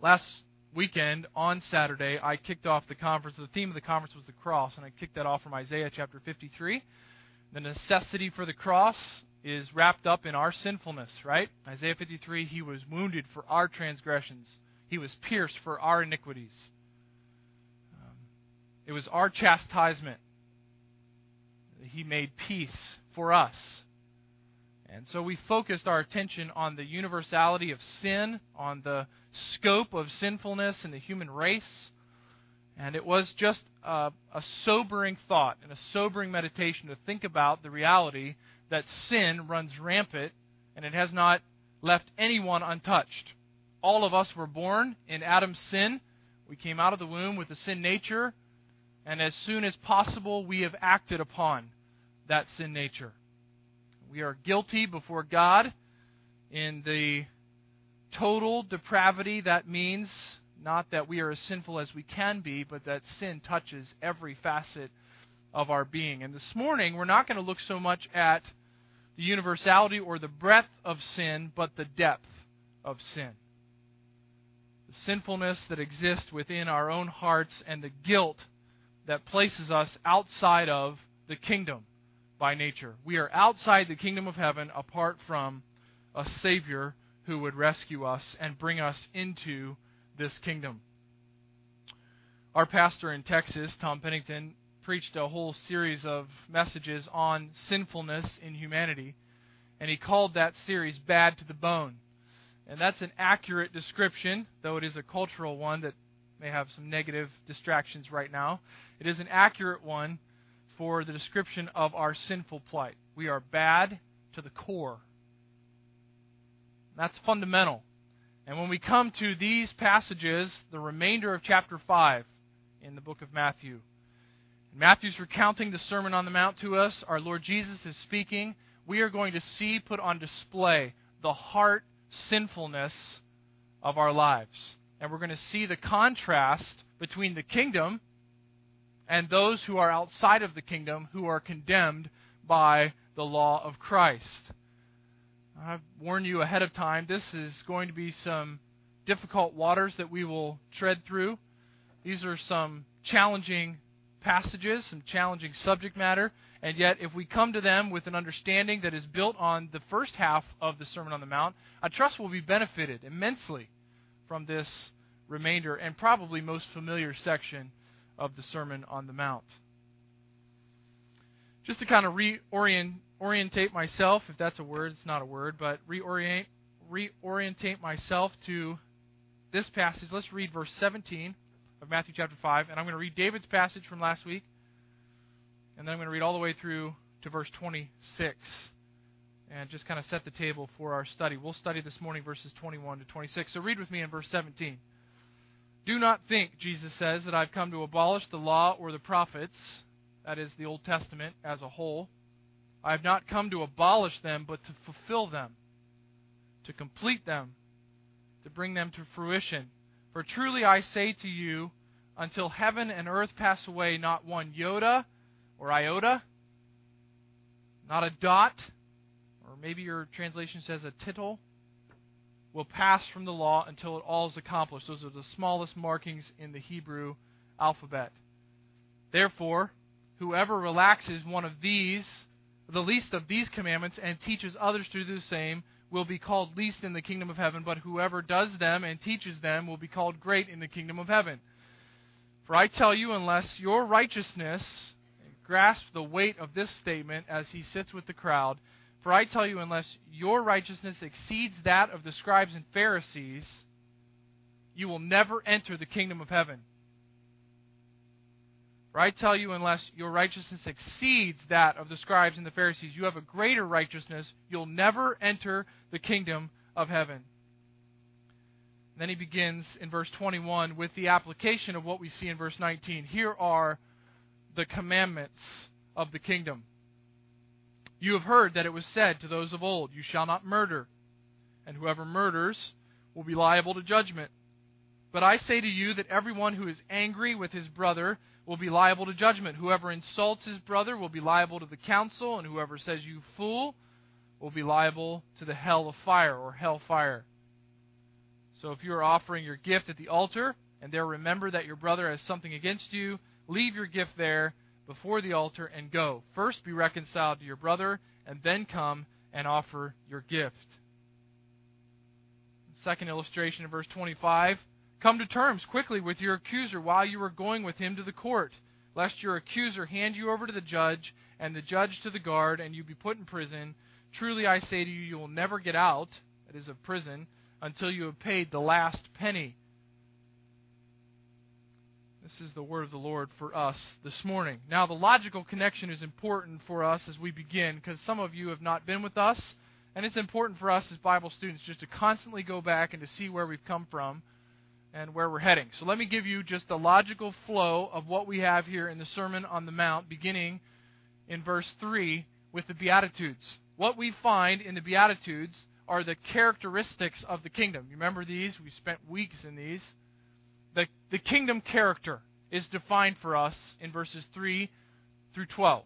last weekend on Saturday, I kicked off the conference. The theme of the conference was the cross, and I kicked that off from Isaiah chapter 53. The necessity for the cross is wrapped up in our sinfulness, right? Isaiah 53, he was wounded for our transgressions, he was pierced for our iniquities. Um, it was our chastisement. He made peace for us. And so we focused our attention on the universality of sin, on the scope of sinfulness in the human race. And it was just a, a, sobering thought and a sobering meditation to think about the reality that sin runs rampant and it has not left anyone untouched. All of us were born in Adam's sin. We came out of the womb with a sin nature, and as soon as possible, we have acted upon that sin nature. We are guilty before God in the total depravity that means not that we are as sinful as we can be, but that sin touches every facet of our being. And this morning, we're not going to look so much at the universality or the breadth of sin, but the depth of sin. The sinfulness that exists within our own hearts and the guilt that places us outside of the kingdom by nature. We are outside the kingdom of heaven apart from a Savior who would rescue us and bring us into this kingdom. Our pastor in Texas, Tom Pennington, preached a whole series of messages on sinfulness in humanity, and he called that series Bad to the Bone. And that's an accurate description, though it is a cultural one that may have some negative distractions right now. It is an accurate one for the description of our sinful plight. We are bad to the core. That's fundamental. And when we come to these passages, the remainder of chapter 5 in the book of Matthew, Matthew's recounting the Sermon on the Mount to us. Our Lord Jesus is speaking. We are going to see put on display the heart sinfulness of our lives. And we're going to see the contrast between the kingdom and those who are outside of the kingdom who are condemned by the law of Christ. I've warned you ahead of time, this is going to be some difficult waters that we will tread through. These are some challenging passages, some challenging subject matter, and yet if we come to them with an understanding that is built on the first half of the Sermon on the Mount, I trust we'll be benefited immensely from this remainder and probably most familiar section of the Sermon on the Mount. Just to kind of reorient orientate myself, if that's a word, it's not a word, but reorient reorientate myself to this passage. Let's read verse 17 of Matthew chapter 5, and I'm going to read David's passage from last week, and then I'm going to read all the way through to verse 26 and just kind of set the table for our study. We'll study this morning verses 21 to 26. So read with me in verse 17. Do not think, Jesus says, that I've come to abolish the law or the prophets, that is, the Old Testament as a whole. I have not come to abolish them, but to fulfill them, to complete them, to bring them to fruition. For truly I say to you, until heaven and earth pass away, not one iota or iota, not a dot, or maybe your translation says a tittle, will pass from the law until it all is accomplished. Those are the smallest markings in the Hebrew alphabet. Therefore, whoever relaxes one of these, the least of these commandments, and teaches others to do the same, will be called least in the kingdom of heaven, but whoever does them and teaches them will be called great in the kingdom of heaven. For I tell you, unless your righteousness, grasp the weight of this statement as he sits with the crowd, for I tell you, unless your righteousness exceeds that of the scribes and Pharisees, you will never enter the kingdom of heaven. For I tell you, unless your righteousness exceeds that of the scribes and the Pharisees, you have a greater righteousness, you'll never enter the kingdom of heaven. then he begins in verse 21 with the application of what we see in verse 19. Here are the commandments of the kingdom. You have heard that it was said to those of old, You shall not murder, and whoever murders will be liable to judgment. But I say to you that everyone who is angry with his brother will be liable to judgment. Whoever insults his brother will be liable to the council, and whoever says, You fool, will be liable to the hell of fire or hell fire. So if you are offering your gift at the altar and there remember that your brother has something against you, leave your gift there before the altar and go. First be reconciled to your brother and then come and offer your gift. Second illustration in verse 25 Come to terms quickly with your accuser while you are going with him to the court, lest your accuser hand you over to the judge, and the judge to the guard, and you be put in prison. Truly I say to you, you will never get out, that is, of prison, until you have paid the last penny. This is the word of the Lord for us this morning. Now, the logical connection is important for us as we begin because some of you have not been with us, and it's important for us as Bible students just to constantly go back and to see where we've come from and where we're heading. So let me give you just a logical flow of what we have here in the Sermon on the Mount, beginning in verse 3 with the Beatitudes. What we find in the Beatitudes are the characteristics of the kingdom. You remember these? We spent weeks in these. The, the kingdom character is defined for us in verses 3 through 12.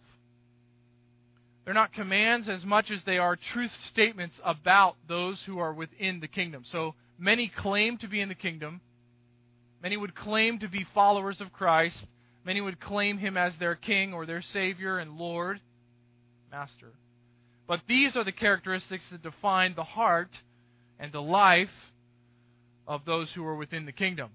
They're not commands as much as they are truth statements about those who are within the kingdom. So many claim to be in the kingdom, Many would claim to be followers of Christ. Many would claim him as their king or their savior and Lord, master. But these are the characteristics that define the heart and the life of those who are within the kingdom.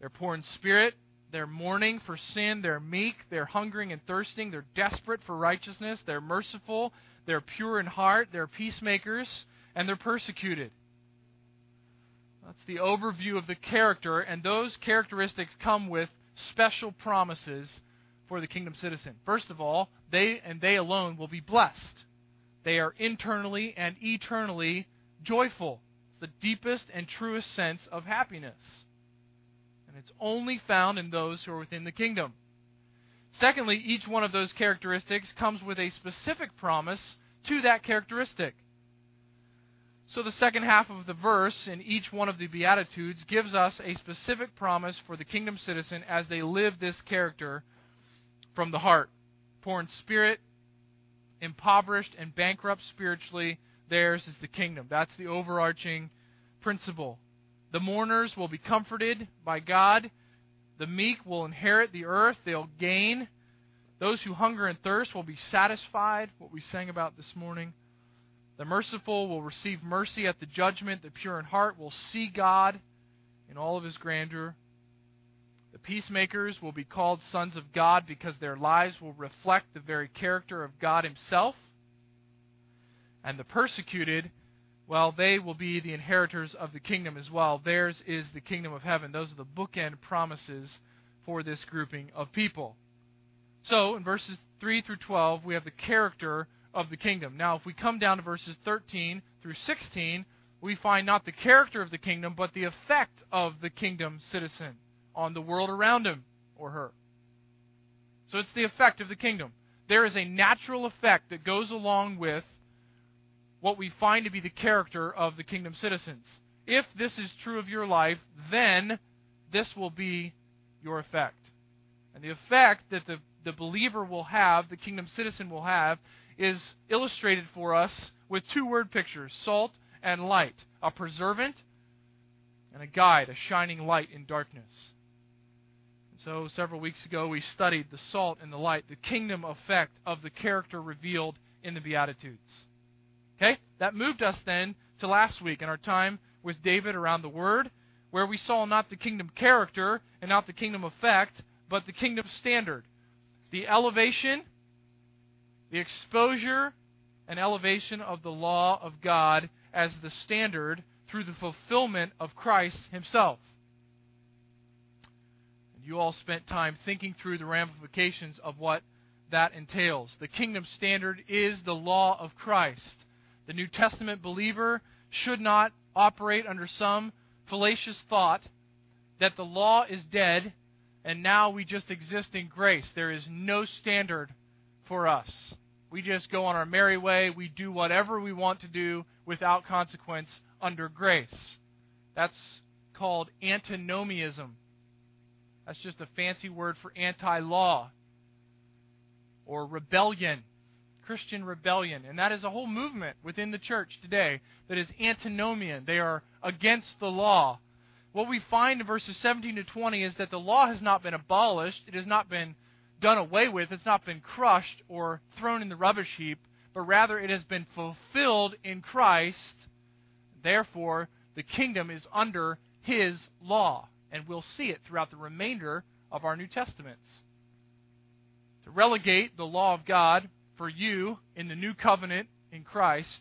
They're poor in spirit, they're mourning for sin, they're meek, they're hungering and thirsting, they're desperate for righteousness, they're merciful, they're pure in heart, they're peacemakers, and they're persecuted. That's the overview of the character, and those characteristics come with special promises for the kingdom citizen. First of all, they and they alone will be blessed. They are internally and eternally joyful. It's the deepest and truest sense of happiness. And it's only found in those who are within the kingdom. Secondly, each one of those characteristics comes with a specific promise to that characteristic. So, the second half of the verse in each one of the Beatitudes gives us a specific promise for the kingdom citizen as they live this character from the heart. Poor in spirit, impoverished, and bankrupt spiritually, theirs is the kingdom. That's the overarching principle. The mourners will be comforted by God. The meek will inherit the earth. They'll gain. Those who hunger and thirst will be satisfied, what we sang about this morning. The merciful will receive mercy at the judgment. The pure in heart will see God in all of his grandeur. The peacemakers will be called sons of God because their lives will reflect the very character of God himself. And the persecuted, well, they will be the inheritors of the kingdom as well. Theirs is the kingdom of heaven. Those are the bookend promises for this grouping of people. So, in verses 3 through 12, we have the character of the kingdom. Now, if we come down to verses 13 through 16, we find not the character of the kingdom, but the effect of the kingdom citizen on the world around him or her. So it's the effect of the kingdom. There is a natural effect that goes along with what we find to be the character of the kingdom citizens. If this is true of your life, then this will be your effect. And the effect that the, the believer will have, the kingdom citizen will have, is illustrated for us with two word pictures salt and light, a preservant and a guide, a shining light in darkness. And so, several weeks ago, we studied the salt and the light, the kingdom effect of the character revealed in the Beatitudes. Okay? That moved us then to last week in our time with David around the Word, where we saw not the kingdom character and not the kingdom effect, but the kingdom standard. The elevation the exposure and elevation of the law of God as the standard through the fulfillment of Christ Himself. And you all spent time thinking through the ramifications of what that entails. The kingdom standard is the law of Christ. The New Testament believer should not operate under some fallacious thought that the law is dead and now we just exist in grace. There is no standard for us. We just go on our merry way. We do whatever we want to do without consequence under grace. That's called antinomianism. That's just a fancy word for anti law or rebellion, Christian rebellion. And that is a whole movement within the church today that is antinomian. They are against the law. what we find in verses 17 to 20 is that the law has not been abolished, it has not been done away with, it's not been crushed or thrown in the rubbish heap, but rather it has been fulfilled in Christ. Therefore, the kingdom is under his law, and we'll see it throughout the remainder of our New Testaments. To relegate the law of God for you in the new covenant in Christ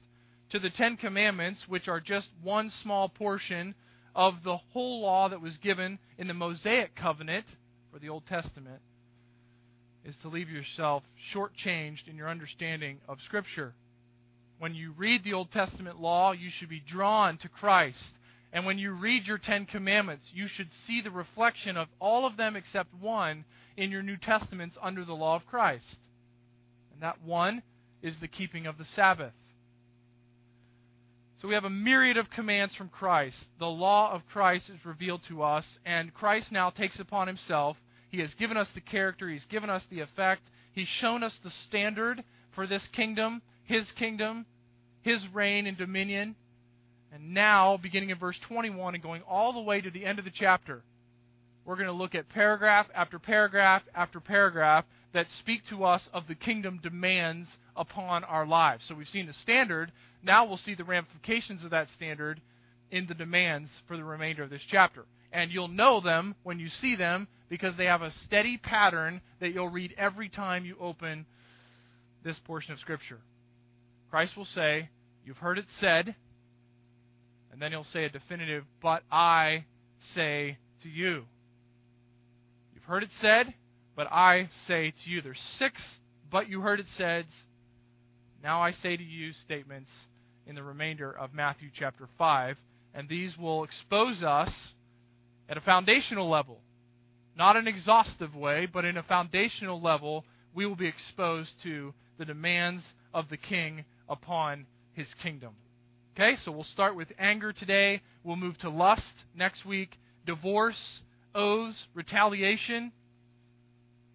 to the Ten Commandments, which are just one small portion of the whole law that was given in the Mosaic covenant for the Old Testament, is to leave yourself shortchanged in your understanding of Scripture. When you read the Old Testament law, you should be drawn to Christ. And when you read your Ten Commandments, you should see the reflection of all of them except one in your New Testaments under the law of Christ. And that one is the keeping of the Sabbath. So we have a myriad of commands from Christ. The law of Christ is revealed to us, and Christ now takes upon himself. He has given us the character, he's given us the effect, he's shown us the standard for this kingdom, his kingdom, his reign and dominion. And now, beginning in verse 21 and going all the way to the end of the chapter, we're going to look at paragraph after paragraph after paragraph that speak to us of the kingdom demands upon our lives. So we've seen the standard. Now we'll see the ramifications of that standard in the demands for the remainder of this chapter. And you'll know them when you see them because they have a steady pattern that you'll read every time you open this portion of Scripture. Christ will say, You've heard it said, and then he'll say a definitive, But I say to you You've heard it said, but I say to you. There's six but you heard it said. Now I say to you statements in the remainder of Matthew chapter 5, and these will expose us at a foundational level. Not an exhaustive way, but in a foundational level, we will be exposed to the demands of the king upon his kingdom. Okay, so we'll start with anger today. We'll move to lust next week, divorce, oaths, retaliation.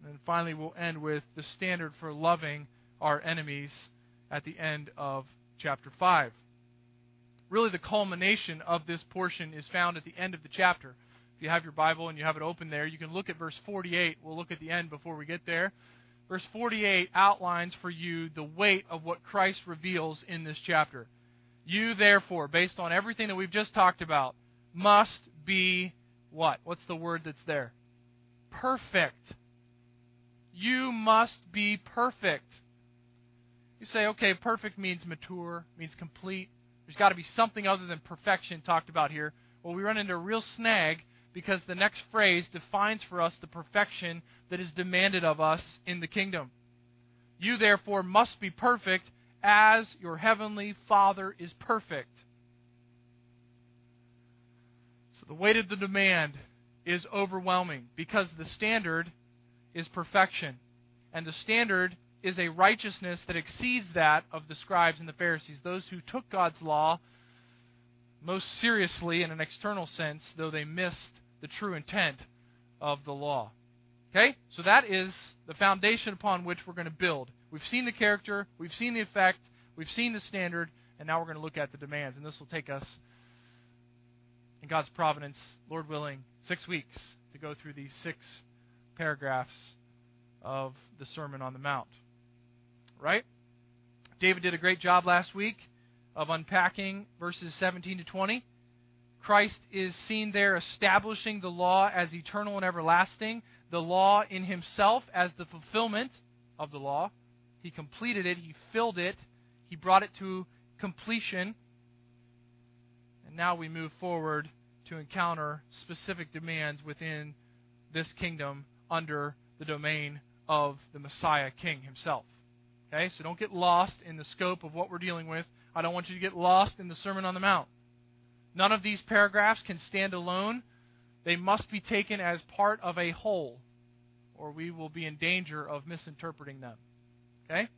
And finally, we'll end with the standard for loving our enemies at the end of chapter 5. Really, the culmination of this portion is found at the end of the chapter. If you have your Bible and you have it open there, you can look at verse 48. We'll look at the end before we get there. Verse 48 outlines for you the weight of what Christ reveals in this chapter. You, therefore, based on everything that we've just talked about, must be what? What's the word that's there? Perfect. You must be perfect. You say, okay, perfect means mature, means complete. There's got to be something other than perfection talked about here. Well, we run into a real snag because the next phrase defines for us the perfection that is demanded of us in the kingdom. You, therefore, must be perfect as your heavenly Father is perfect. So the weight of the demand is overwhelming because the standard is perfection. And the standard is a righteousness that exceeds that of the scribes and the Pharisees, those who took God's law most seriously in an external sense, though they missed the true intent of the law. Okay? So that is the foundation upon which we're going to build. We've seen the character, we've seen the effect, we've seen the standard, and now we're going to look at the demands. And this will take us in God's providence, Lord willing, six weeks to go through these six paragraphs of the Sermon on the Mount. Right? David did a great job last week of unpacking verses 17 to 20. Christ is seen there establishing the law as eternal and everlasting, the law in himself as the fulfillment of the law. He completed it, he filled it, he brought it to completion. And now we move forward to encounter specific demands within this kingdom under the domain of the Messiah King himself. Okay, so don't get lost in the scope of what we're dealing with. I don't want you to get lost in the Sermon on the Mount. None of these paragraphs can stand alone. They must be taken as part of a whole, or we will be in danger of misinterpreting them. Okay?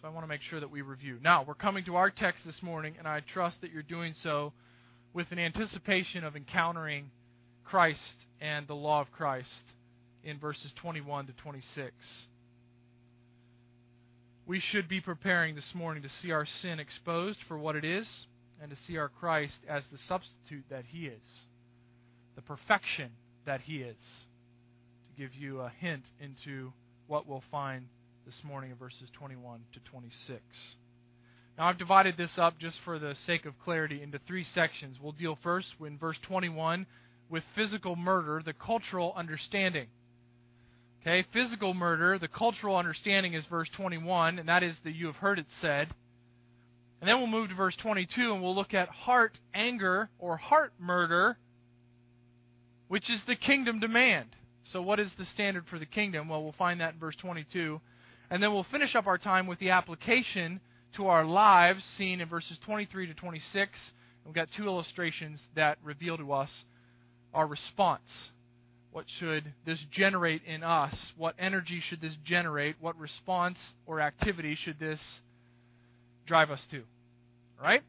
So I want to make sure that we review. Now, we're coming to our text this morning, and I trust that you're doing so with an anticipation of encountering Christ and the law of Christ in verses 21 to 26. We should be preparing this morning to see our sin exposed for what it is and to see our Christ as the substitute that he is. The perfection that He is. To give you a hint into what we'll find this morning in verses 21 to 26. Now, I've divided this up just for the sake of clarity into three sections. We'll deal first in verse 21 with physical murder, the cultural understanding. Okay, physical murder, the cultural understanding is verse 21, and that is that you have heard it said. And then we'll move to verse 22 and we'll look at heart anger or heart murder, which is the kingdom demand. So, what is the standard for the kingdom? Well, we'll find that in verse 22. And then we'll finish up our time with the application to our lives, seen in verses 23 to 26. We've got two illustrations that reveal to us our response. What should this generate in us? What energy should this generate? What response or activity should this drive us to? Right?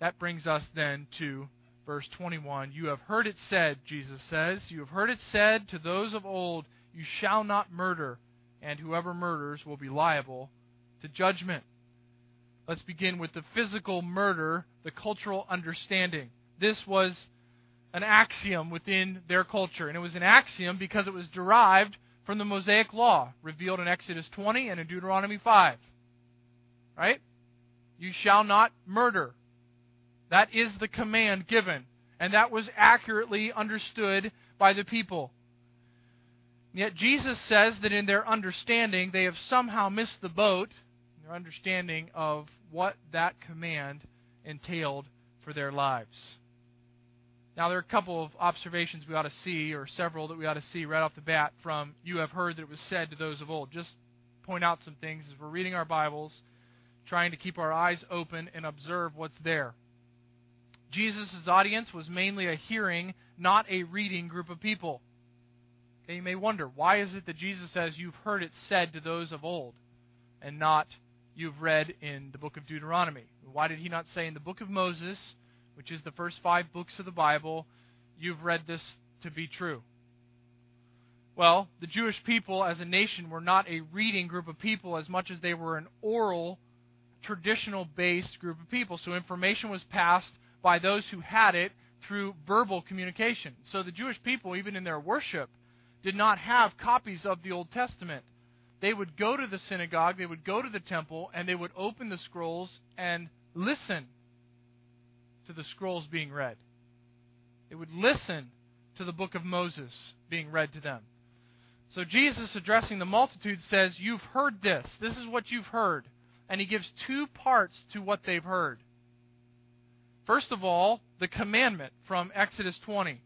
That brings us then to verse 21. You have heard it said, Jesus says, you have heard it said to those of old, You shall not murder, and whoever murders will be liable to judgment. Let's begin with the physical murder, the cultural understanding. This was an axiom within their culture, and it was an axiom because it was derived from the Mosaic law revealed in Exodus 20 and in Deuteronomy 5. Right? You shall not murder. That is the command given, and that was accurately understood by the people. Yet Jesus says that in their understanding, they have somehow missed the boat, their understanding of what that command entailed for their lives. Now, there are a couple of observations we ought to see, or several that we ought to see right off the bat from you have heard that it was said to those of old. Just point out some things as we're reading our Bibles, trying to keep our eyes open and observe what's there. Jesus' audience was mainly a hearing, not a reading group of people. Okay, you may wonder, why is it that Jesus says, You've heard it said to those of old, and not you've read in the book of Deuteronomy? Why did he not say in the book of Moses, which is the first five books of the Bible, you've read this to be true? Well, the Jewish people as a nation were not a reading group of people as much as they were an oral, traditional based group of people. So information was passed by those who had it through verbal communication. So the Jewish people, even in their worship, did not have copies of the Old Testament. They would go to the synagogue, they would go to the temple, and they would open the scrolls and listen to the scrolls being read. They would listen to the book of Moses being read to them. So Jesus, addressing the multitude, says, You've heard this. This is what you've heard. And he gives two parts to what they've heard. First of all, the commandment from Exodus 20.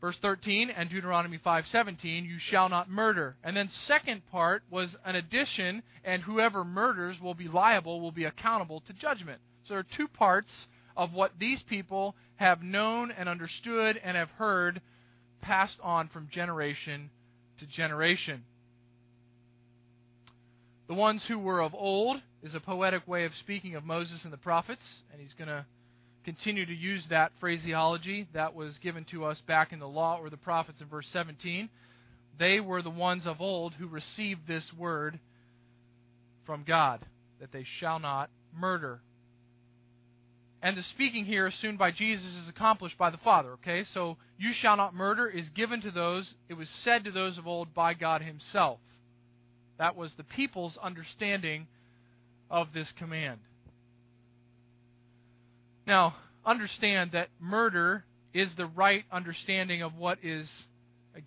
Verse 13 and Deuteronomy 5:17, you shall not murder. And then second part was an addition and whoever murders will be liable, will be accountable to judgment. So there are two parts of what these people have known and understood and have heard passed on from generation to generation. The ones who were of old is a poetic way of speaking of Moses and the prophets, and he's going to continue to use that phraseology that was given to us back in the law or the prophets in verse 17. They were the ones of old who received this word from God that they shall not murder. And the speaking here assumed by Jesus is accomplished by the Father, okay? So, you shall not murder is given to those, it was said to those of old by God Himself. That was the people's understanding of this command. Now, understand that murder is the right understanding of what is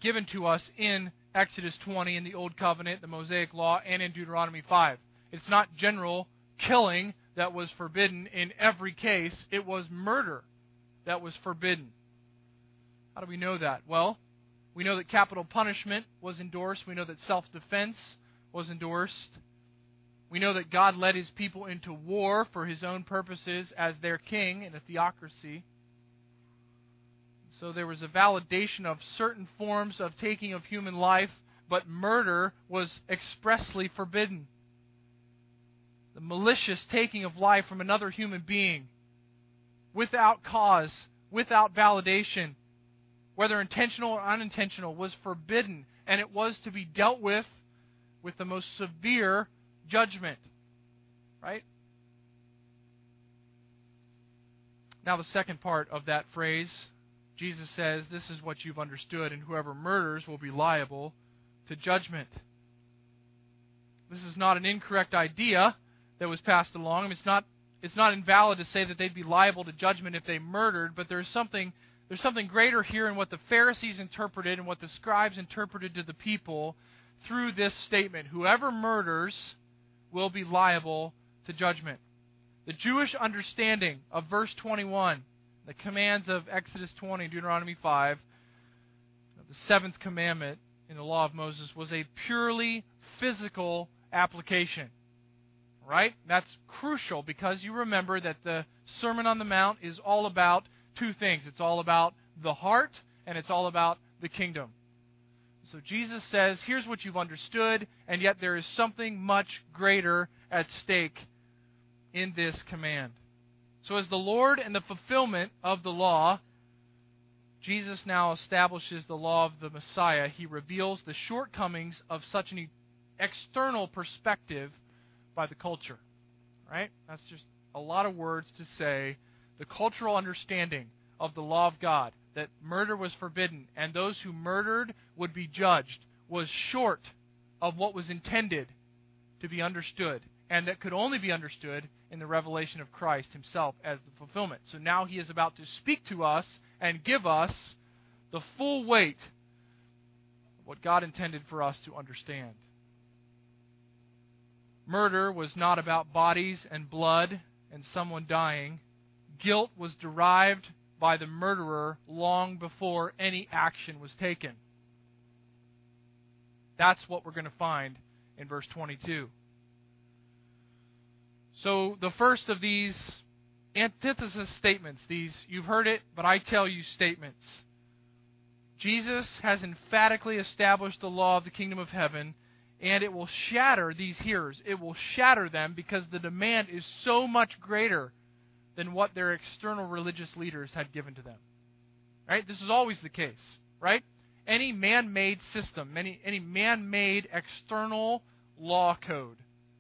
given to us in Exodus 20 in the Old Covenant, the Mosaic Law, and in Deuteronomy 5. It's not general killing that was forbidden in every case, it was murder that was forbidden. How do we know that? Well, we know that capital punishment was endorsed, we know that self defense was endorsed. We know that God led his people into war for his own purposes as their king in a theocracy. So there was a validation of certain forms of taking of human life, but murder was expressly forbidden. The malicious taking of life from another human being without cause, without validation, whether intentional or unintentional, was forbidden, and it was to be dealt with with the most severe judgment. Right? Now, the second part of that phrase, Jesus says, This is what you've understood, and whoever murders will be liable to judgment. This is not an incorrect idea that was passed along. I mean, it's not it's not invalid to say that they'd be liable to judgment if they murdered, but there's something there's something greater here in what the Pharisees interpreted and what the scribes interpreted to the people through this statement. Whoever murders will be liable to judgment. The Jewish understanding of verse 21 the commands of Exodus 20, Deuteronomy 5, the seventh commandment in the law of Moses was a purely physical application. Right? That's crucial because you remember that the Sermon on the Mount is all about two things it's all about the heart and it's all about the kingdom. So Jesus says, here's what you've understood, and yet there is something much greater at stake in this command. So, as the Lord and the fulfillment of the law, Jesus now establishes the law of the Messiah. He reveals the shortcomings of such an external perspective by the culture. Right? That's just a lot of words to say the cultural understanding of the law of God, that murder was forbidden and those who murdered would be judged, was short of what was intended to be understood, and that could only be understood in the revelation of Christ himself as the fulfillment. So now he is about to speak to us and give us the full weight of what God intended for us to understand. Murder was not about bodies and blood and someone dying. Guilt was derived by the murderer long before any action was taken. That's what we're going to find in verse 22. So, the first of these antithesis statements, these you've heard it, but I tell you statements. Jesus has emphatically established the law of the kingdom of heaven, and it will shatter these hearers. It will shatter them because the demand is so much greater than what their external religious leaders had given to them. Right? This is always the case, right? Any man-made system, any any man-made external law code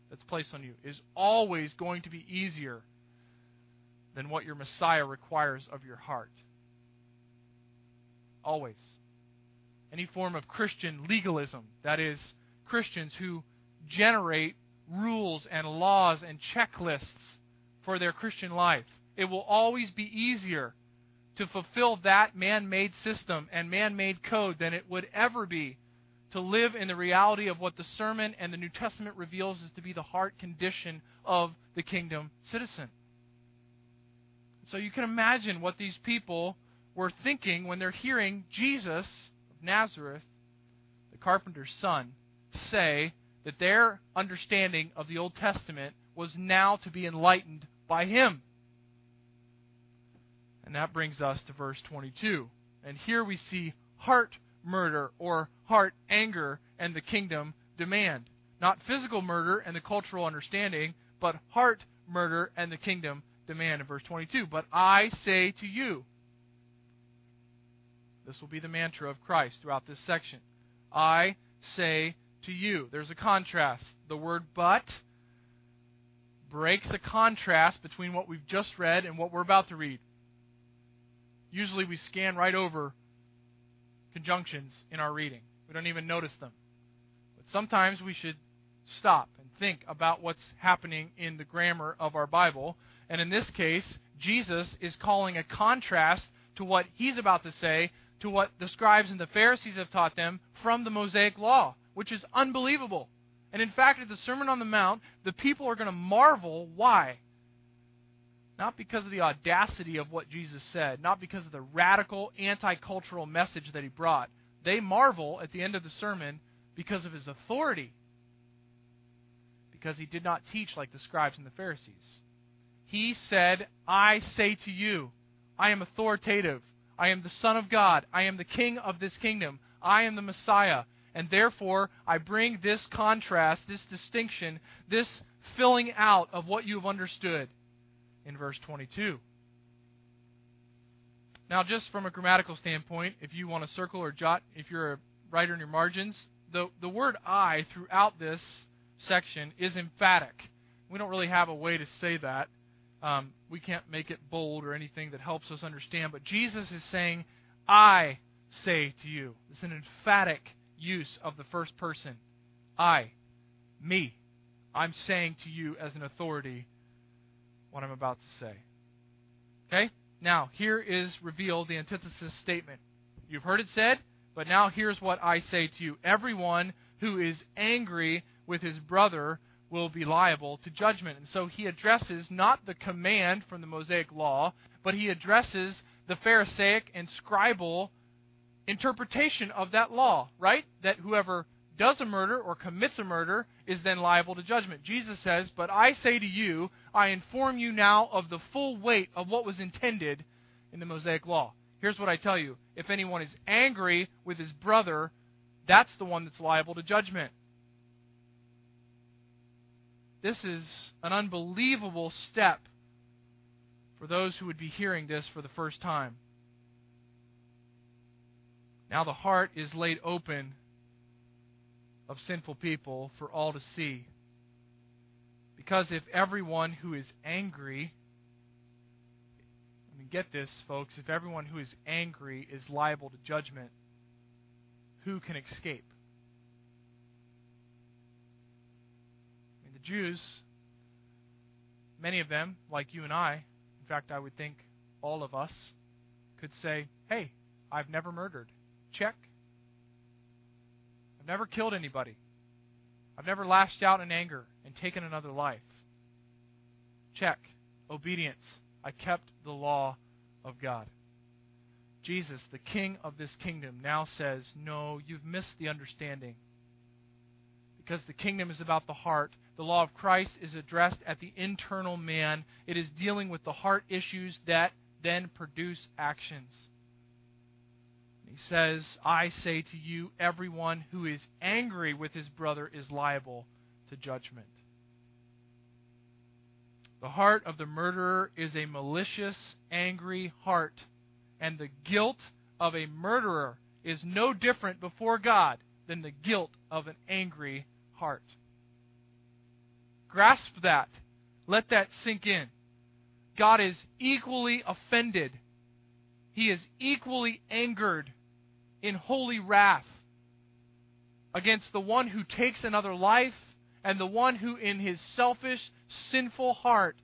that's placed on you is always going to be easier than what your Messiah requires of your heart. Always. Any form of Christian legalism, that is, Christians who generate rules and laws and checklists for their Christian life, it will always be easier to fulfill that man made system and man made code than it would ever be to live in the reality of what the sermon and the New Testament reveals is to be the heart condition of the kingdom citizen. So you can imagine what these people were thinking when they're hearing Jesus of Nazareth, the carpenter's son, say that their understanding of the Old Testament was now to be enlightened by him. And that brings us to verse 22. And here we see heart murder or heart anger and the kingdom demand. Not physical murder and the cultural understanding, but heart murder and the kingdom demand in verse 22. But I say to you, this will be the mantra of Christ throughout this section. I say to you. There's a contrast. The word but breaks a contrast between what we've just read and what we're about to read. Usually we scan right over conjunctions in our reading. We don't even notice them. But sometimes we should stop and think about what's happening in the grammar of our Bible. And in this case, Jesus is calling a contrast to what he's about to say to what the scribes and the Pharisees have taught them from the Mosaic Law, which is unbelievable. And in fact, at the Sermon on the Mount, the people are going to marvel why. Not because of the audacity of what Jesus said, not because of the radical anti cultural message that he brought. They marvel at the end of the sermon because of his authority. Because he did not teach like the scribes and the Pharisees. He said, I say to you, I am authoritative. I am the Son of God. I am the King of this kingdom. I am the Messiah. And therefore, I bring this contrast, this distinction, this filling out of what you have understood in verse 22. Now, just from a grammatical standpoint, if you want to circle or jot, if you're a writer in your margins, the, the word I throughout this section is emphatic. We don't really have a way to say that. Um, we can't make it bold or anything that helps us understand. But Jesus is saying, I say to you. It's an emphatic use of the first person. I, me. I'm saying to you as an authority what I'm about to say. Okay? Now, here is revealed the antithesis statement. You've heard it said, but now here's what I say to you. Everyone who is angry with his brother will be liable to judgment. And so he addresses not the command from the Mosaic law, but he addresses the Pharisaic and scribal interpretation of that law, right? That whoever does a murder or commits a murder is then liable to judgment. Jesus says, But I say to you, I inform you now of the full weight of what was intended in the Mosaic law. Here's what I tell you if anyone is angry with his brother, that's the one that's liable to judgment. This is an unbelievable step for those who would be hearing this for the first time. Now the heart is laid open of sinful people for all to see. Because if everyone who is angry, I mean, get this, folks, if everyone who is angry is liable to judgment, who can escape? I mean, the Jews, many of them, like you and I, in fact, I would think all of us, could say, hey, I've never murdered. Check. I've never killed anybody. I've never lashed out in anger and taken another life. Check. Obedience. I kept the law of God. Jesus, the King of this kingdom, now says, No, you've missed the understanding. Because the kingdom is about the heart. The law of Christ is addressed at the internal man. It is dealing with the heart issues that then produce actions. He says, I say to you, everyone who is angry with his brother is liable to judgment. The heart of the murderer is a malicious, angry heart, and the guilt of a murderer is no different before God than the guilt of an angry heart. Grasp that. Let that sink in. God is equally offended. He is equally angered in holy wrath against the one who takes another life and the one who, in his selfish, sinful heart,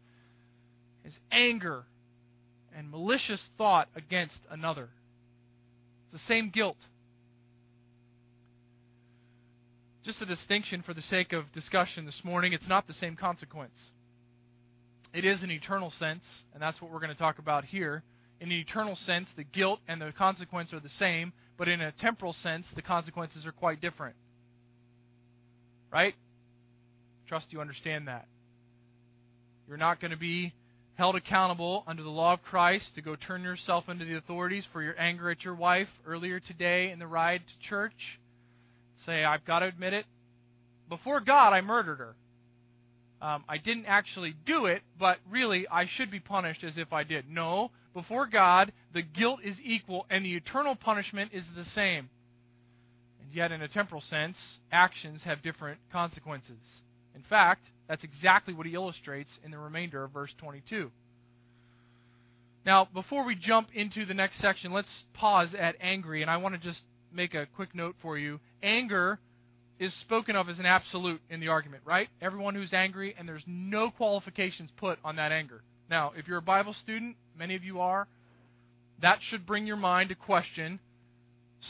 has anger and malicious thought against another. It's the same guilt. Just a distinction for the sake of discussion this morning it's not the same consequence. It is an eternal sense, and that's what we're going to talk about here. In an eternal sense, the guilt and the consequence are the same, but in a temporal sense, the consequences are quite different. Right? Trust you understand that. You're not going to be held accountable under the law of Christ to go turn yourself into the authorities for your anger at your wife earlier today in the ride to church. Say, I've got to admit it. Before God, I murdered her. Um, I didn't actually do it, but really, I should be punished as if I did. No, before God, the guilt is equal and the eternal punishment is the same. And yet, in a temporal sense, actions have different consequences. In fact, that's exactly what he illustrates in the remainder of verse 22. Now, before we jump into the next section, let's pause at angry, and I want to just make a quick note for you. Anger is spoken of as an absolute in the argument, right? Everyone who's angry, and there's no qualifications put on that anger. Now, if you're a Bible student, many of you are, that should bring your mind to question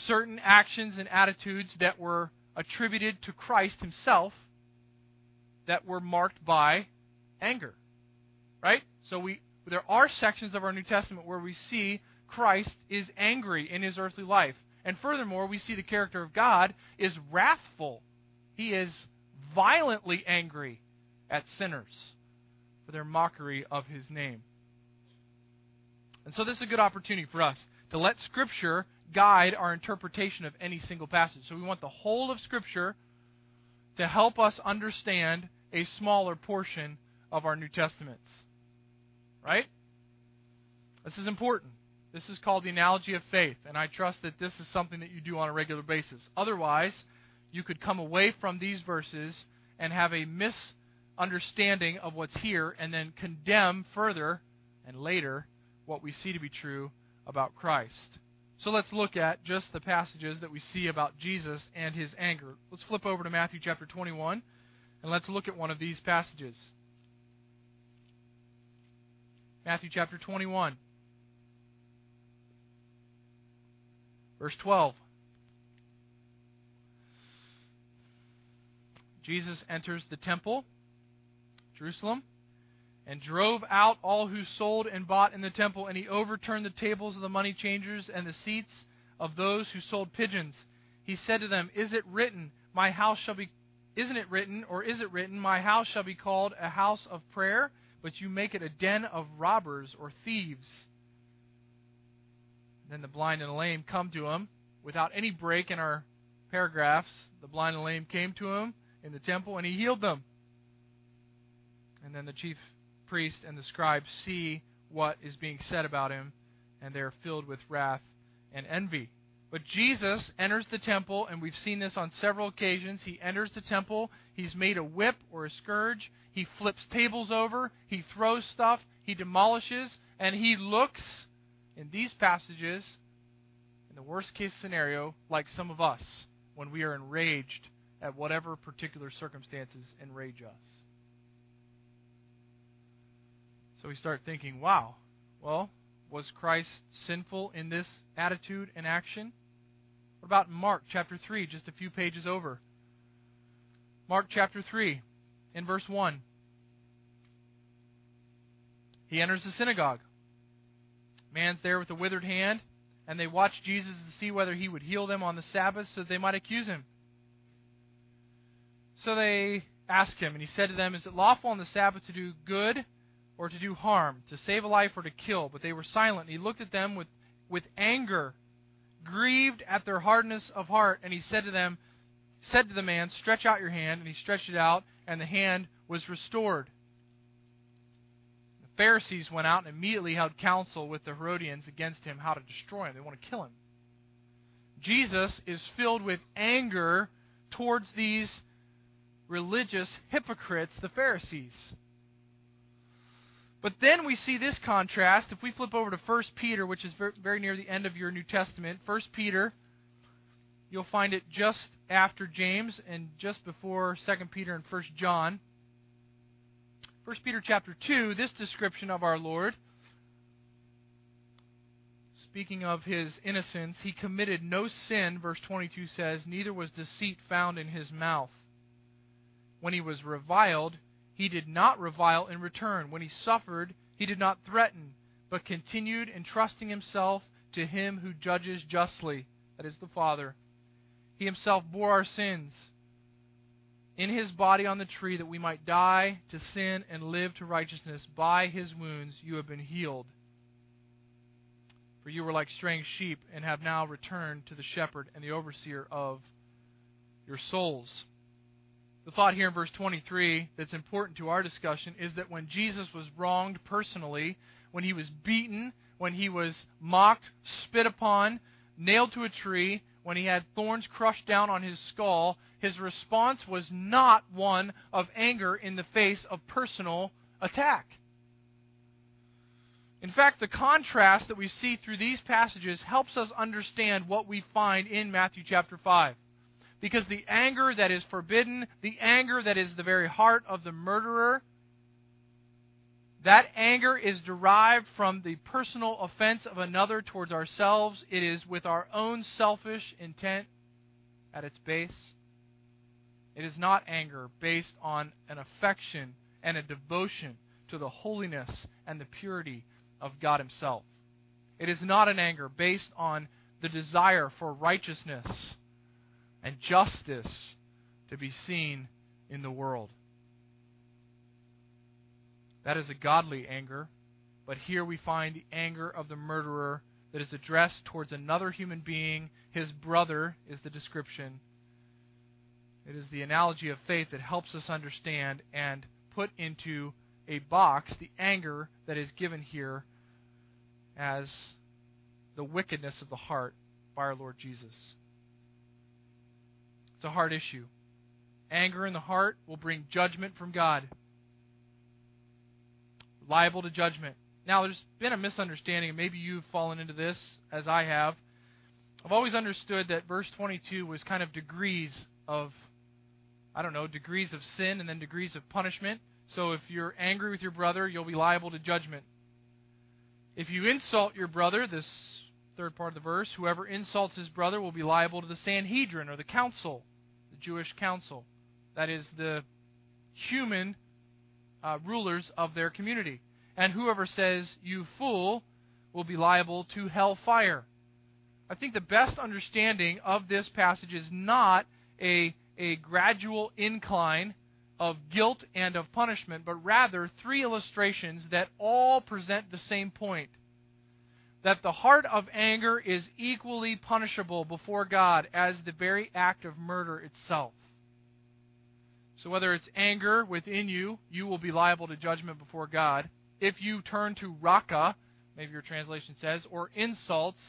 certain actions and attitudes that were attributed to Christ himself that were marked by anger. Right? So we there are sections of our New Testament where we see Christ is angry in his earthly life. And furthermore, we see the character of God is wrathful. He is violently angry at sinners for their mockery of his name. And so this is a good opportunity for us to let Scripture guide our interpretation of any single passage. So we want the whole of Scripture to help us understand a smaller portion of our New Testaments. Right? This is important. This is called the analogy of faith, and I trust that this is something that you do on a regular basis. Otherwise, you could come away from these verses and have a misunderstanding of what's here and then condemn further and later what we see to be true about Christ. So let's look at just the passages that we see about Jesus and his anger. Let's flip over to Matthew chapter 21 and let's look at one of these passages. Matthew chapter 21, verse 12. Jesus enters the temple, Jerusalem, and drove out all who sold and bought in the temple, and he overturned the tables of the money changers and the seats of those who sold pigeons. He said to them, Is it written, My house shall be isn't it written, or is it written, My house shall be called a house of prayer, but you make it a den of robbers or thieves? Then the blind and the lame come to him without any break in our paragraphs. The blind and lame came to him in the temple, and he healed them. And then the chief priest and the scribes see what is being said about him, and they are filled with wrath and envy. But Jesus enters the temple, and we've seen this on several occasions. He enters the temple, he's made a whip or a scourge, he flips tables over, he throws stuff, he demolishes, and he looks, in these passages, in the worst case scenario, like some of us when we are enraged at whatever particular circumstances enrage us. So we start thinking, wow, well, was Christ sinful in this attitude and action? What about Mark chapter 3, just a few pages over? Mark chapter 3, in verse 1. He enters the synagogue. Man's there with a withered hand, and they watch Jesus to see whether he would heal them on the Sabbath so that they might accuse him. So they asked him, and he said to them, Is it lawful on the Sabbath to do good or to do harm, to save a life or to kill. But they were silent. And he looked at them with, with anger, grieved at their hardness of heart, and he said to them, said to the man, Stretch out your hand, and he stretched it out, and the hand was restored. The Pharisees went out and immediately held counsel with the Herodians against him how to destroy him. They want to kill him. Jesus is filled with anger towards these religious hypocrites, the Pharisees. But then we see this contrast. If we flip over to 1 Peter, which is very near the end of your New Testament, 1 Peter, you'll find it just after James and just before 2 Peter and 1 John. 1 Peter chapter 2, this description of our Lord, speaking of his innocence, he committed no sin, verse 22 says, neither was deceit found in his mouth. When he was reviled, he did not revile in return. When he suffered, he did not threaten, but continued entrusting himself to him who judges justly, that is the Father. He himself bore our sins in his body on the tree that we might die to sin and live to righteousness. By his wounds you have been healed. For you were like straying sheep and have now returned to the shepherd and the overseer of your souls. The thought here in verse 23 that's important to our discussion is that when Jesus was wronged personally, when he was beaten, when he was mocked, spit upon, nailed to a tree, when he had thorns crushed down on his skull, his response was not one of anger in the face of personal attack. In fact, the contrast that we see through these passages helps us understand what we find in Matthew chapter 5. Because the anger that is forbidden, the anger that is the very heart of the murderer, that anger is derived from the personal offense of another towards ourselves. It is with our own selfish intent at its base. It is not anger based on an affection and a devotion to the holiness and the purity of God Himself. It is not an anger based on the desire for righteousness and justice to be seen in the world. That is a godly anger, but here we find the anger of the murderer that is addressed towards another human being. His brother is the description. It is the analogy of faith that helps us understand and put into a box the anger that is given here as the wickedness of the heart by our Lord Jesus. It's a hard issue. Anger in the heart will bring judgment from God. Liable to judgment. Now, there's been a misunderstanding, and maybe you've fallen into this as I have, I've always understood that verse 22 was kind of degrees of, I don't know, degrees of sin and then degrees of punishment. So if you're angry with your brother, you'll be liable to judgment. If you insult your brother, this third part of the verse, whoever insults his brother will be liable to the Sanhedrin or the council, Jewish council. That is the human uh, rulers of their community. And whoever says, you fool, will be liable to hell fire. I think the best understanding of this passage is not a, a gradual incline of guilt and of punishment, but rather three illustrations that all present the same point that the heart of anger is equally punishable before God as the very act of murder itself. So, whether it's anger within you, you will be liable to judgment before God. If you turn to raka, maybe your translation says, or insults,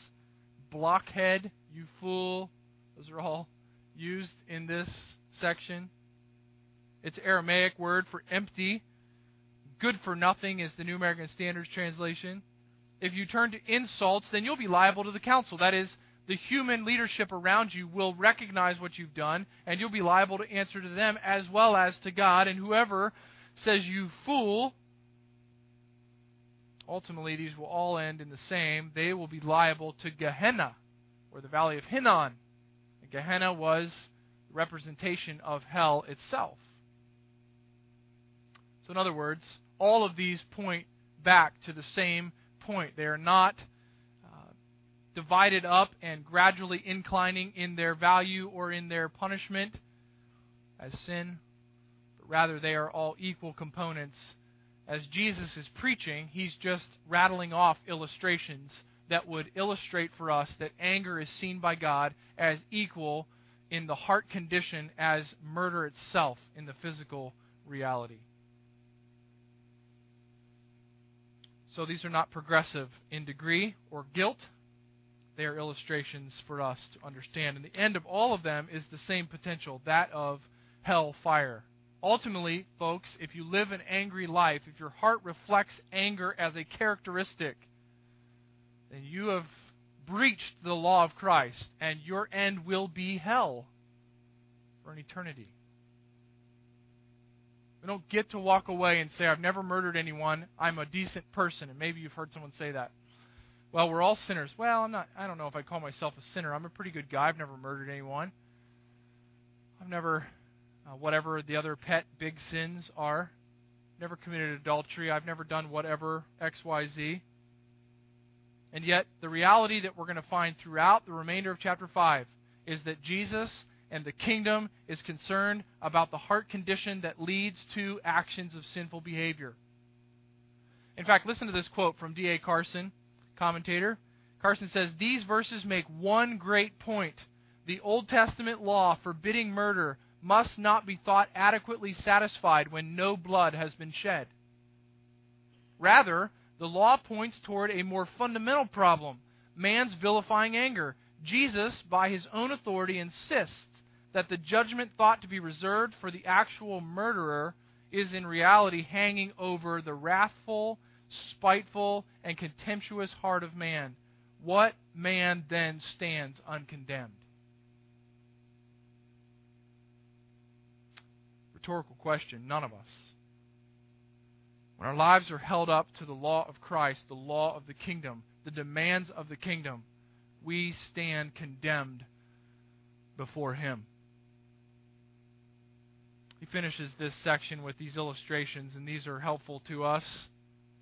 blockhead, you fool, those are all used in this section. It's Aramaic word for empty. Good for nothing is the New American Standards translation. If you turn to insults, then you'll be liable to the council. That is, the human leadership around you will recognize what you've done, and you'll be liable to answer to them as well as to God. And whoever says you fool, ultimately these will all end in the same. They will be liable to Gehenna, or the valley of Hinnom. And Gehenna was the representation of hell itself. So, in other words, all of these point back to the same point. They are not uh, divided up and gradually inclining in their value or in their punishment as sin, but rather they are all equal components. As Jesus is preaching, he's just rattling off illustrations that would illustrate for us that anger is seen by God as equal in the heart condition as murder itself in the physical reality. So these are not progressive in degree or guilt, they are illustrations for us to understand. And the end of all of them is the same potential that of hell fire. Ultimately, folks, if you live an angry life, if your heart reflects anger as a characteristic, then you have breached the law of Christ, and your end will be hell for an eternity. We don't get to walk away and say, I've never murdered anyone, I'm a decent person. And maybe you've heard someone say that well, we're all sinners. Well, I'm not. I don't know if I call myself a sinner. I'm a pretty good guy. I've never murdered anyone. I've never, uh, whatever the other pet big sins are. Never committed adultery. I've never done whatever X, Y, Z. And yet, the reality that we're going to find throughout the remainder of chapter 5 is that Jesus and the kingdom is concerned about the heart condition that leads to actions of sinful behavior. In fact, listen to this quote from D.A. Carson commentator. Carson says these verses make one great point. The Old Testament law forbidding murder must not be thought adequately satisfied when no blood has been shed. Rather, the law points toward a more fundamental problem man's vilifying anger. Jesus, by his own authority, insists that the judgment thought to be reserved for the actual murderer is in reality hanging over the wrathful spiteful, and contemptuous heart of man, what man then stands uncondemned? Rhetorical question, none of us. When our lives are held up to the law of Christ, the law of the kingdom, the demands of the kingdom, we stand condemned before Him. He finishes this section with these illustrations, and these are helpful to us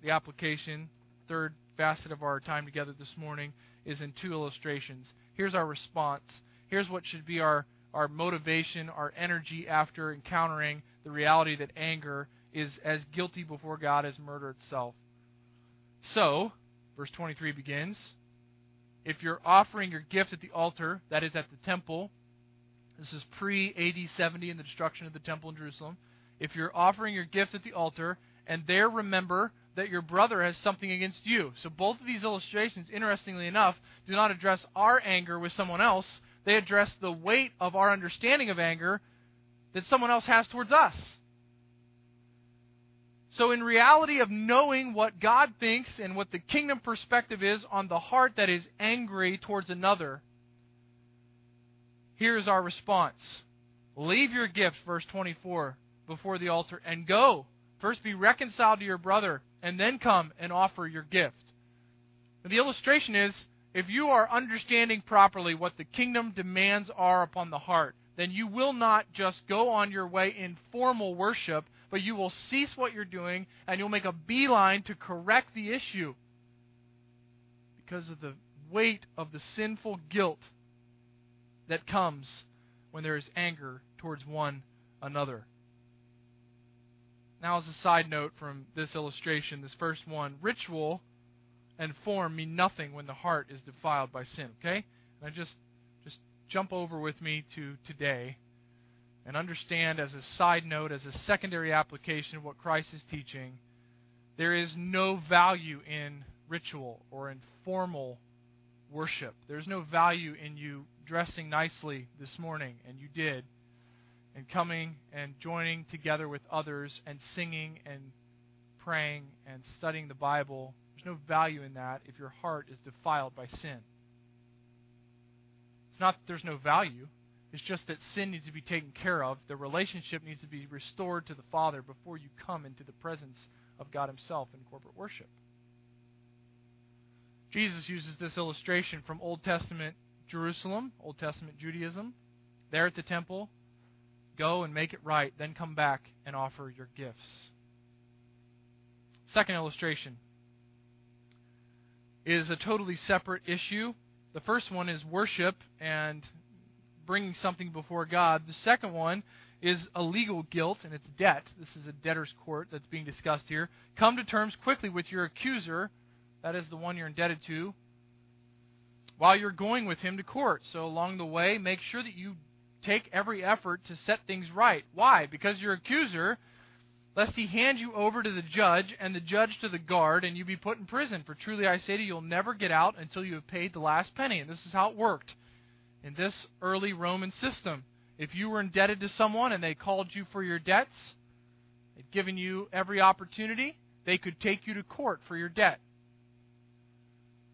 the application, third facet of our time together this morning, is in two illustrations. Here's our response. Here's what should be our, our motivation, our energy after encountering the reality that anger is as guilty before God as murder itself. So, verse 23 begins If you're offering your gift at the altar, that is at the temple, this is pre AD 70 and the destruction of the temple in Jerusalem. If you're offering your gift at the altar, and there remember that your brother has something against you. So both of these illustrations, interestingly enough, do not address our anger with someone else. They address the weight of our understanding of anger that someone else has towards us. So, in reality of knowing what God thinks and what the kingdom perspective is on the heart that is angry towards another, here's our response Leave your gift, verse 24, before the altar and go. First be reconciled to your brother, and then come and offer your gift. the illustration is if you are understanding properly what the kingdom demands are upon the heart, then you will not just go on your way in formal worship, but you will cease what you're doing and you'll make a beeline to correct the issue because of the weight of the sinful guilt that comes when there is anger towards one another. Now, as a side note from this illustration, this first one, ritual and form mean nothing when the heart is defiled by sin. Okay? And I just just jump over with me to today and understand as a side note, as a secondary application of what Christ is teaching, there is no value in ritual or in formal worship. There's no value in you dressing nicely this morning, and you did, and coming and joining together with others and singing and praying and studying the Bible there's no value in that if your heart is defiled by sin. It's not that there's no value. It's just that sin needs to be taken care of. The relationship needs to be restored to the Father before you come into the presence of God Himself in corporate worship. Jesus uses this illustration from Old Testament Jerusalem, Old Testament Judaism. There at the temple, go and make it right, then come back and offer your gifts. Second illustration is a totally separate issue. The first one is worship and bringing something before God. The second one is a legal guilt and it's debt. This is a debtor's court that's being discussed here. Come to terms quickly with your accuser, that is the one you're indebted to, while you're going with him to court. So along the way, make sure that you take every effort to set things right. Why? Because your accuser lest he hand you over to the judge, and the judge to the guard, and you be put in prison. For truly I say to you, you'll never get out until you have paid the last penny. And this is how it worked in this early Roman system. If you were indebted to someone and they called you for your debts, they'd given you every opportunity, they could take you to court for your debt.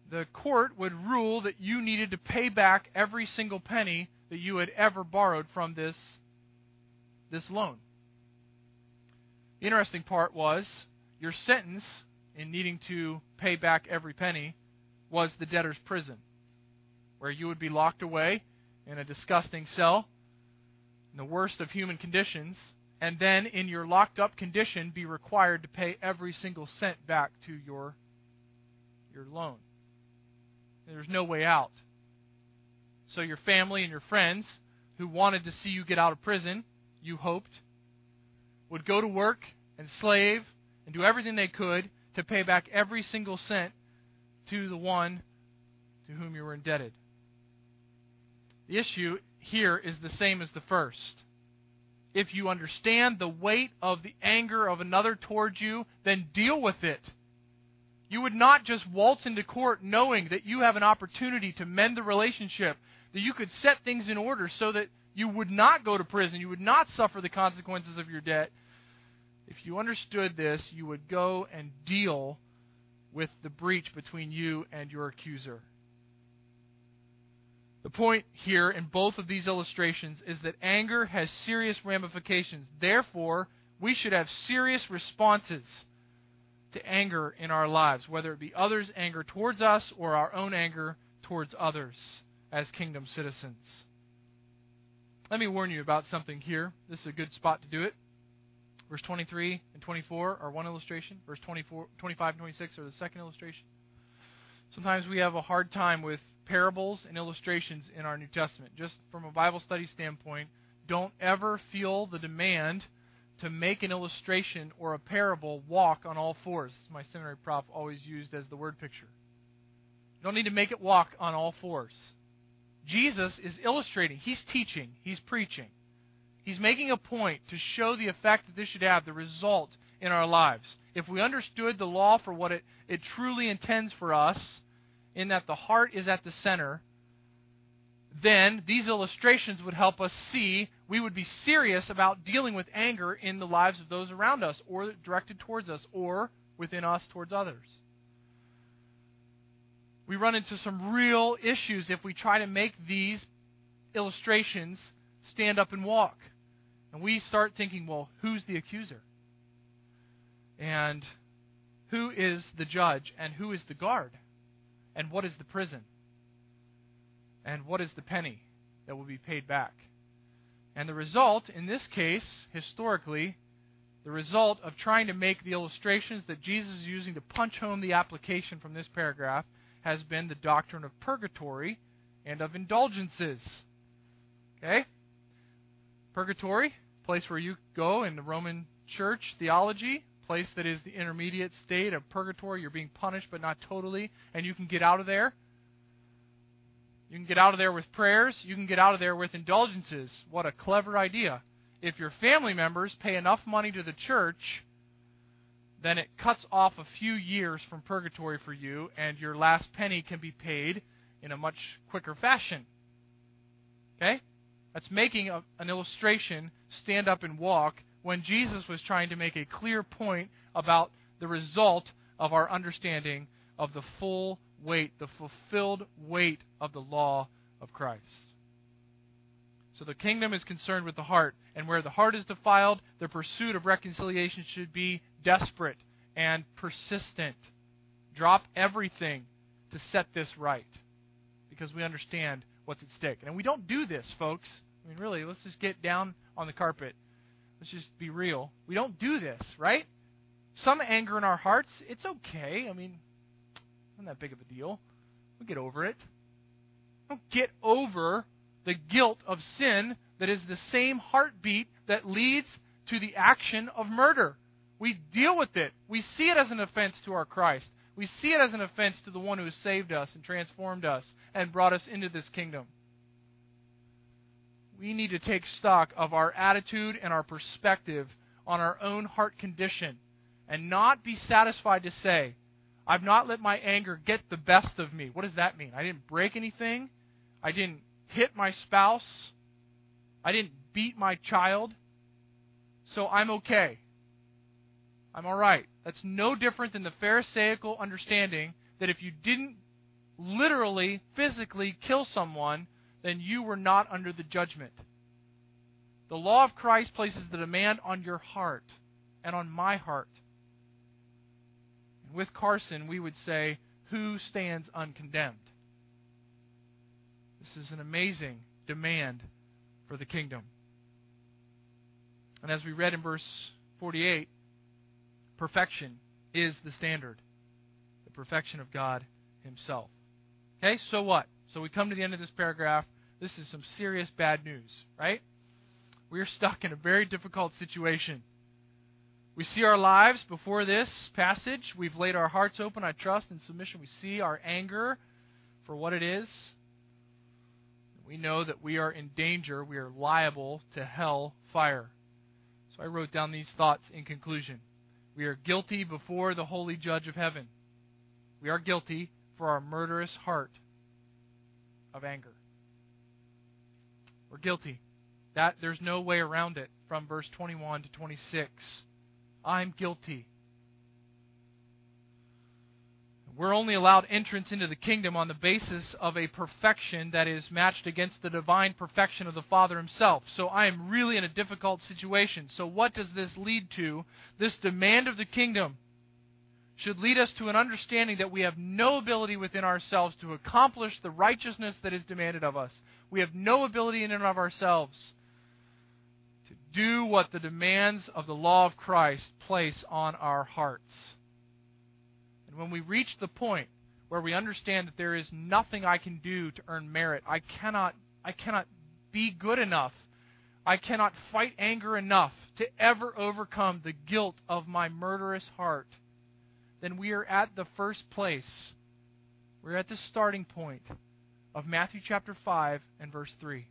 The court would rule that you needed to pay back every single penny that you had ever borrowed from this, this loan. The interesting part was your sentence in needing to pay back every penny was the debtor's prison, where you would be locked away in a disgusting cell, in the worst of human conditions, and then in your locked up condition be required to pay every single cent back to your your loan. There's no way out. So your family and your friends who wanted to see you get out of prison, you hoped, would go to work and slave and do everything they could to pay back every single cent to the one to whom you were indebted. The issue here is the same as the first. If you understand the weight of the anger of another towards you, then deal with it. You would not just waltz into court knowing that you have an opportunity to mend the relationship, that you could set things in order so that you would not go to prison, you would not suffer the consequences of your debt, if you understood this, you would go and deal with the breach between you and your accuser. The point here in both of these illustrations is that anger has serious ramifications. Therefore, we should have serious responses to anger in our lives, whether it be others' anger towards us or our own anger towards others as kingdom citizens. Let me warn you about something here. This is a good spot to do it. Verse 23 and 24 are one illustration. Verse 24, 25 and 26 are the second illustration. Sometimes we have a hard time with parables and illustrations in our New Testament. Just from a Bible study standpoint, don't ever feel the demand to make an illustration or a parable walk on all fours. My seminary prof always used as the word picture. You don't need to make it walk on all fours. Jesus is illustrating, he's teaching, he's preaching. He's making a point to show the effect that this should have, the result in our lives. If we understood the law for what it, it truly intends for us, in that the heart is at the center, then these illustrations would help us see we would be serious about dealing with anger in the lives of those around us, or directed towards us, or within us towards others. We run into some real issues if we try to make these illustrations stand up and walk. And we start thinking, well, who's the accuser? And who is the judge? And who is the guard? And what is the prison? And what is the penny that will be paid back? And the result, in this case, historically, the result of trying to make the illustrations that Jesus is using to punch home the application from this paragraph has been the doctrine of purgatory and of indulgences. Okay? Purgatory, place where you go in the Roman church theology, place that is the intermediate state of purgatory. You're being punished, but not totally, and you can get out of there. You can get out of there with prayers. You can get out of there with indulgences. What a clever idea. If your family members pay enough money to the church, then it cuts off a few years from purgatory for you, and your last penny can be paid in a much quicker fashion. Okay? That's making a, an illustration stand up and walk when Jesus was trying to make a clear point about the result of our understanding of the full weight, the fulfilled weight of the law of Christ. So the kingdom is concerned with the heart, and where the heart is defiled, the pursuit of reconciliation should be desperate and persistent. Drop everything to set this right because we understand what's at stake. And we don't do this, folks. I mean, really, let's just get down on the carpet. Let's just be real. We don't do this, right? Some anger in our hearts, it's okay. I mean, not that big of a deal. We'll get over it. Don't get over the guilt of sin that is the same heartbeat that leads to the action of murder. We deal with it. We see it as an offense to our Christ. We see it as an offense to the one who has saved us and transformed us and brought us into this kingdom we need to take stock of our attitude and our perspective on our own heart condition and not be satisfied to say, I've not let my anger get the best of me. What does that mean? I didn't break anything. I didn't hit my spouse. I didn't beat my child. So I'm okay. I'm all right. That's no different than the Pharisaical understanding that if you didn't literally, physically kill someone, then you were not under the judgment. The law of Christ places the demand on your heart and on my heart. With Carson, we would say, Who stands uncondemned? This is an amazing demand for the kingdom. And as we read in verse 48, perfection is the standard the perfection of God Himself. Okay, so what? So we come to the end of this paragraph. This is some serious bad news, right? We are stuck in a very difficult situation. We see our lives before this passage. We've laid our hearts open, I trust, in submission. We see our anger for what it is. We know that we are in danger. We are liable to hell fire. So I wrote down these thoughts in conclusion. We are guilty before the holy judge of heaven. We are guilty for our murderous heart of anger. We're guilty. That there's no way around it from verse 21 to 26. I'm guilty. We're only allowed entrance into the kingdom on the basis of a perfection that is matched against the divine perfection of the Father Himself. So I am really in a difficult situation. So, what does this lead to? This demand of the kingdom should lead us to an understanding that we have no ability within ourselves to accomplish the righteousness that is demanded of us. We have no ability in and of ourselves do what the demands of the law of Christ place on our hearts. And when we reach the point where we understand that there is nothing I can do to earn merit, I cannot I cannot be good enough. I cannot fight anger enough to ever overcome the guilt of my murderous heart then we are at the first place. We're at the starting point of Matthew chapter 5 and verse 3.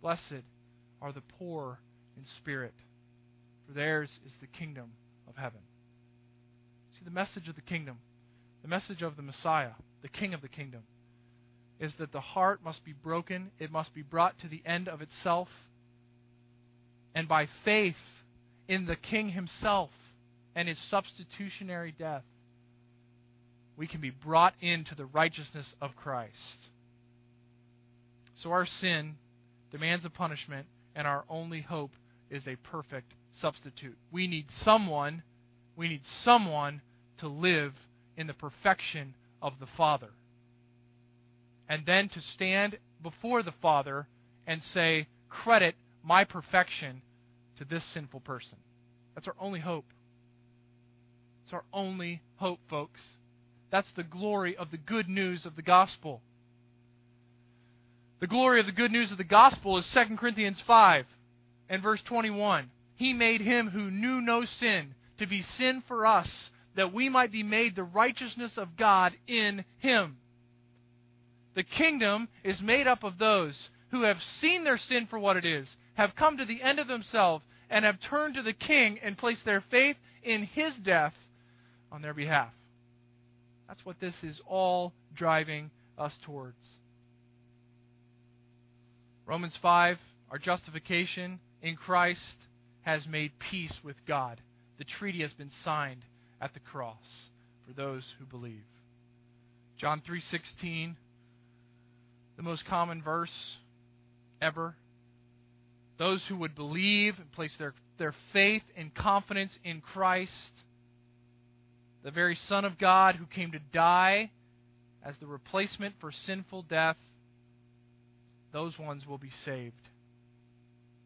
Blessed are the poor in spirit, for theirs is the kingdom of heaven. See, the message of the kingdom, the message of the Messiah, the King of the kingdom, is that the heart must be broken, it must be brought to the end of itself, and by faith in the King himself and his substitutionary death, we can be brought into the righteousness of Christ. So our sin demands a punishment, and our only hope is a perfect substitute. We need someone, we need someone to live in the perfection of the Father. And then to stand before the Father and say, credit my perfection to this sinful person. That's our only hope. It's our only hope, folks. That's the glory of the good news of the gospel. The glory of the good news of the gospel is 2 Corinthians 5 and verse 21. He made him who knew no sin to be sin for us, that we might be made the righteousness of God in him. The kingdom is made up of those who have seen their sin for what it is, have come to the end of themselves, and have turned to the king and placed their faith in his death on their behalf. That's what this is all driving us towards. Romans 5, our justification in Christ has made peace with God. The treaty has been signed at the cross for those who believe. John 3:16 the most common verse ever. Those who would believe and place their, their faith and confidence in Christ, the very Son of God who came to die as the replacement for sinful death, those ones will be saved.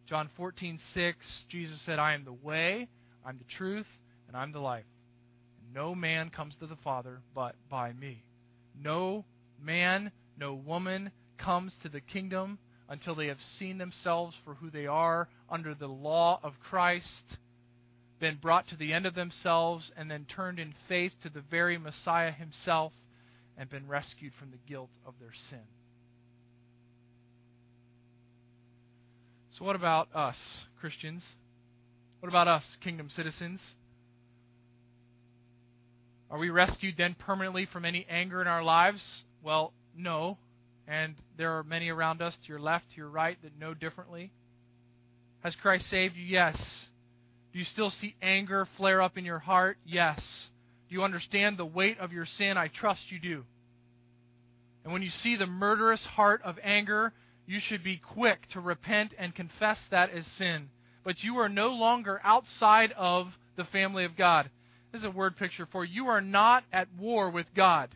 John 14:6 Jesus said, "I am the way, I'm the truth, and I'm the life. No man comes to the Father but by me." No man, no woman comes to the kingdom until they have seen themselves for who they are under the law of Christ, been brought to the end of themselves, and then turned in faith to the very Messiah himself and been rescued from the guilt of their sin. So, what about us, Christians? What about us, kingdom citizens? Are we rescued then permanently from any anger in our lives? Well, no. And there are many around us, to your left, to your right, that know differently. Has Christ saved you? Yes. Do you still see anger flare up in your heart? Yes. Do you understand the weight of your sin? I trust you do. And when you see the murderous heart of anger you should be quick to repent and confess that as sin. But you are no longer outside of the family of God. This is a word picture for you. Are not at war with God.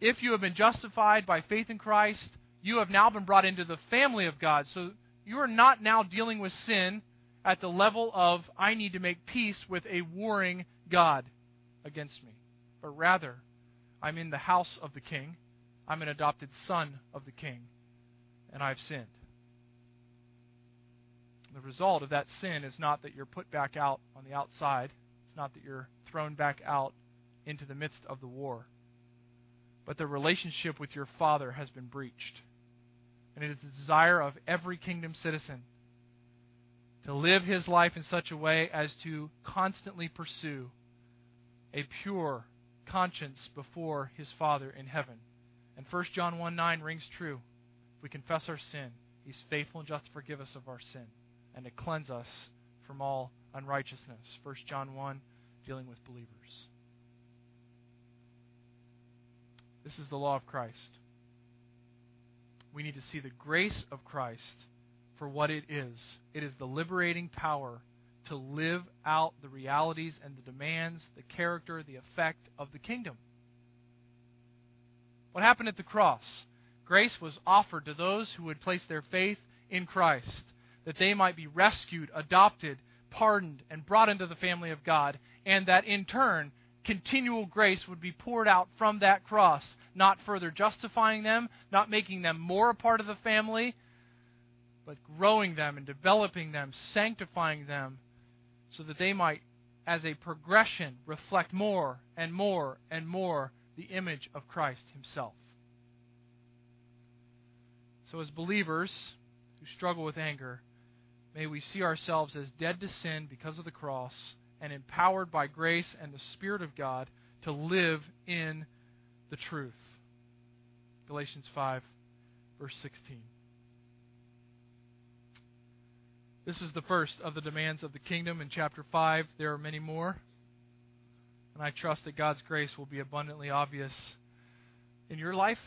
If you have been justified by faith in Christ, you have now been brought into the family of God. So you are not now dealing with sin at the level of, I need to make peace with a warring God against me. But rather, I'm in the house of the king. I'm an adopted son of the king and I've sinned. The result of that sin is not that you're put back out on the outside, it's not that you're thrown back out into the midst of the war, but the relationship with your Father has been breached. And it is the desire of every kingdom citizen to live his life in such a way as to constantly pursue a pure conscience before his Father in heaven. And 1 John 1 9 rings true. If we confess our sin, He's faithful and just to forgive us of our sin and to cleanse us from all unrighteousness. 1 John 1, dealing with believers. This is the law of Christ. We need to see the grace of Christ for what it is. It is the liberating power to live out the realities and the demands, the character, the effect of the kingdom. What happened at the cross? Grace was offered to those who would place their faith in Christ, that they might be rescued, adopted, pardoned, and brought into the family of God, and that in turn, continual grace would be poured out from that cross, not further justifying them, not making them more a part of the family, but growing them and developing them, sanctifying them, so that they might, as a progression, reflect more and more and more the image of Christ Himself. So, as believers who struggle with anger, may we see ourselves as dead to sin because of the cross and empowered by grace and the Spirit of God to live in the truth. Galatians 5, verse 16. This is the first of the demands of the kingdom in chapter 5. There are many more. And I trust that God's grace will be abundantly obvious in your life,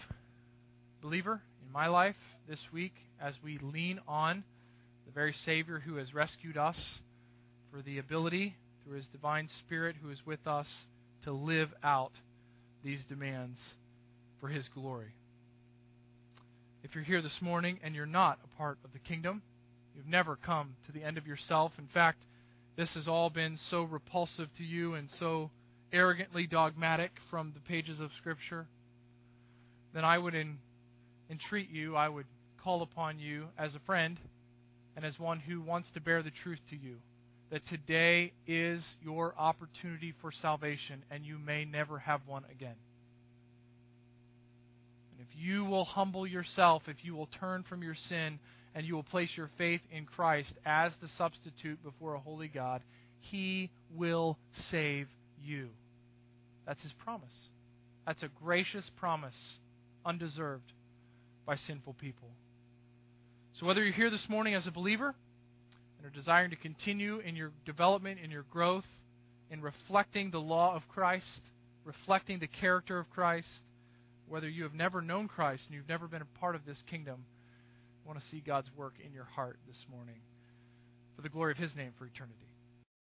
believer, in my life this week as we lean on the very Savior who has rescued us for the ability, through His divine Spirit who is with us, to live out these demands for His glory. If you're here this morning and you're not a part of the kingdom, you've never come to the end of yourself. In fact, this has all been so repulsive to you and so arrogantly dogmatic from the pages of Scripture, then I would in, entreat you, I would call upon you as a friend and as one who wants to bear the truth to you that today is your opportunity for salvation and you may never have one again. And if you will humble yourself, if you will turn from your sin, and you will place your faith in Christ as the substitute before a holy God, He will save you. That's His promise. That's a gracious promise, undeserved by sinful people. So, whether you're here this morning as a believer and are desiring to continue in your development, in your growth, in reflecting the law of Christ, reflecting the character of Christ, whether you have never known Christ and you've never been a part of this kingdom, I want to see God's work in your heart this morning for the glory of His name for eternity.